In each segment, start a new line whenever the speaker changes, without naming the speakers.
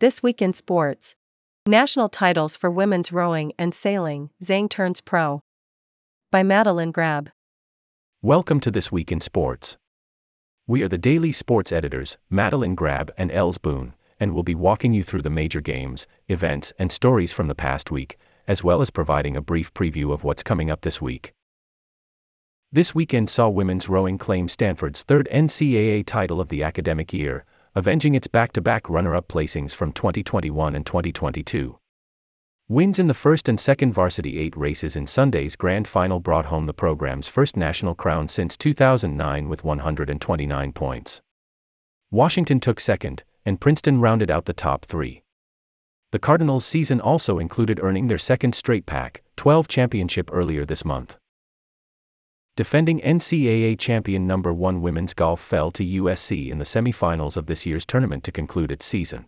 This week in sports. National titles for women's rowing and sailing, Zhang turns pro. By Madeline Grab.
Welcome to This Week in Sports. We are the daily sports editors, Madeline Grab and Els Boone, and will be walking you through the major games, events, and stories from the past week, as well as providing a brief preview of what's coming up this week. This weekend saw women's rowing claim Stanford's third NCAA title of the academic year, avenging its back to back runner up placings from 2021 and 2022. Wins in the first and second varsity eight races in Sunday's grand final brought home the program's first national crown since 2009 with 129 points. Washington took second, and Princeton rounded out the top three. The Cardinals' season also included earning their second straight Pac 12 championship earlier this month. Defending NCAA champion number 1 women's golf fell to USC in the semifinals of this year's tournament to conclude its season.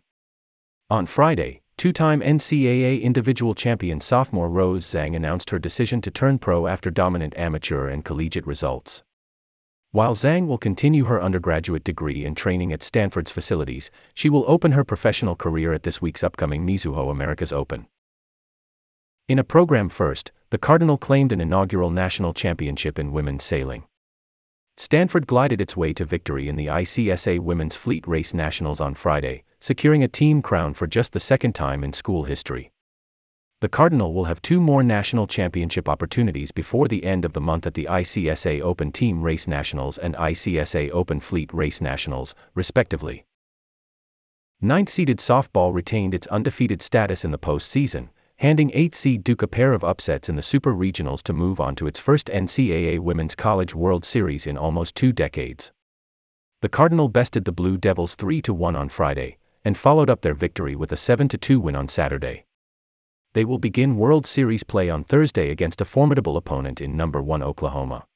On Friday, two-time NCAA individual champion sophomore Rose Zhang announced her decision to turn pro after dominant amateur and collegiate results. While Zhang will continue her undergraduate degree and training at Stanford's facilities, she will open her professional career at this week's upcoming Mizuho Americas Open. In a program first, the Cardinal claimed an inaugural national championship in women's sailing. Stanford glided its way to victory in the ICSA Women's Fleet Race Nationals on Friday, securing a team crown for just the second time in school history. The Cardinal will have two more national championship opportunities before the end of the month at the ICSA Open Team Race Nationals and ICSA Open Fleet Race Nationals, respectively. Ninth seeded softball retained its undefeated status in the postseason, handing 8th seed Duke a pair of upsets in the Super Regionals to move on to its first NCAA Women's College World Series in almost two decades. The Cardinal bested the Blue Devils 3 1 on Friday, and followed up their victory with a 7 2 win on Saturday. They will begin World Series play on Thursday against a formidable opponent in number 1 Oklahoma.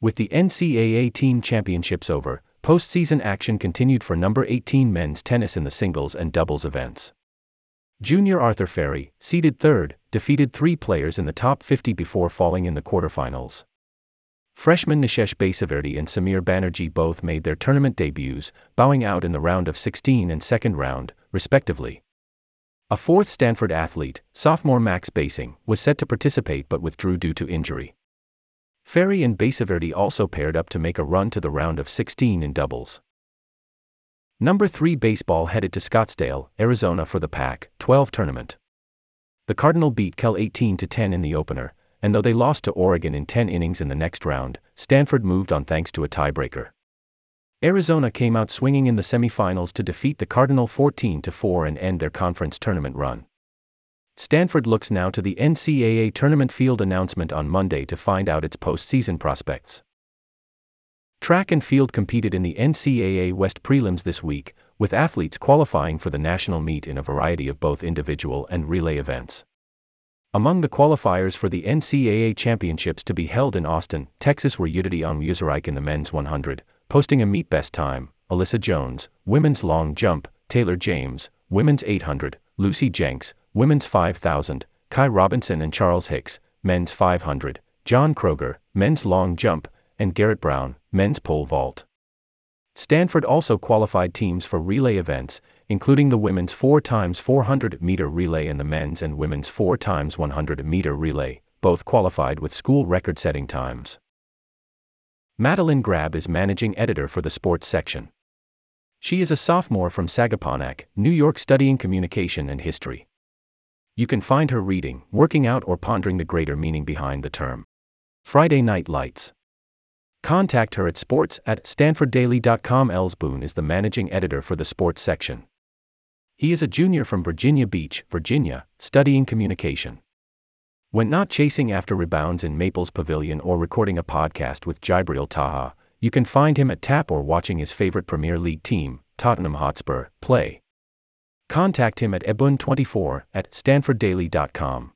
With the NCAA team championships over, postseason action continued for number 18 men's tennis in the singles and doubles events. Junior Arthur Fery, seeded third, defeated three players in the top 50 before falling in the quarterfinals. Freshman Nishesh Basavareddy and Samir Banerjee both made their tournament debuts, bowing out in the round of 16 and second round, respectively. A fourth Stanford athlete, sophomore Max Basing, was set to participate but withdrew due to injury. Fery and Basavareddy also paired up to make a run to the round of 16 in doubles. Number 3 Baseball headed to Scottsdale, Arizona for the Pac 12 tournament. The Cardinal beat Cal 18 10 in the opener, and though they lost to Oregon in 10 innings in the next round, Stanford moved on thanks to a tiebreaker. Arizona came out swinging in the semifinals to defeat the Cardinal 14 4 and end their conference tournament run. Stanford looks now to the NCAA tournament field announcement on Monday to find out its postseason prospects. Track and field competed in the NCAA West prelims this week, with athletes qualifying for the national meet in a variety of both individual and relay events. Among the qualifiers for the NCAA championships to be held in Austin, Texas were Yedidiah Musareik in the men's 100, posting a meet best time, Alyssa Jones, women's long jump, Taylor James, women's 800, Lucy Jenks, women's 5000, Kai Robinson and Charles Hicks, men's 500, John Kroger, men's long jump, and Garrett Brown, men's pole vault. Stanford also qualified teams for relay events, including the women's 4 x 400 meter relay and the men's and women's 4 x 100 meter relay, both qualified with school record setting times. Madeline Grab is managing editor for the sports section. She is a sophomore from Sagaponack, New York, studying communication and history. You can find her reading, working out, or pondering the greater meaning behind the term. Friday Night Lights. Contact her at sports at stanforddaily.com. Els Boone is the managing editor for the sports section. He is a junior from Virginia Beach, Virginia, studying communication. When not chasing after rebounds in Maples Pavilion or recording a podcast with Jibril Taha, you can find him at tap or watching his favorite Premier League team, Tottenham Hotspur, play. Contact him at ebun24 at stanforddaily.com.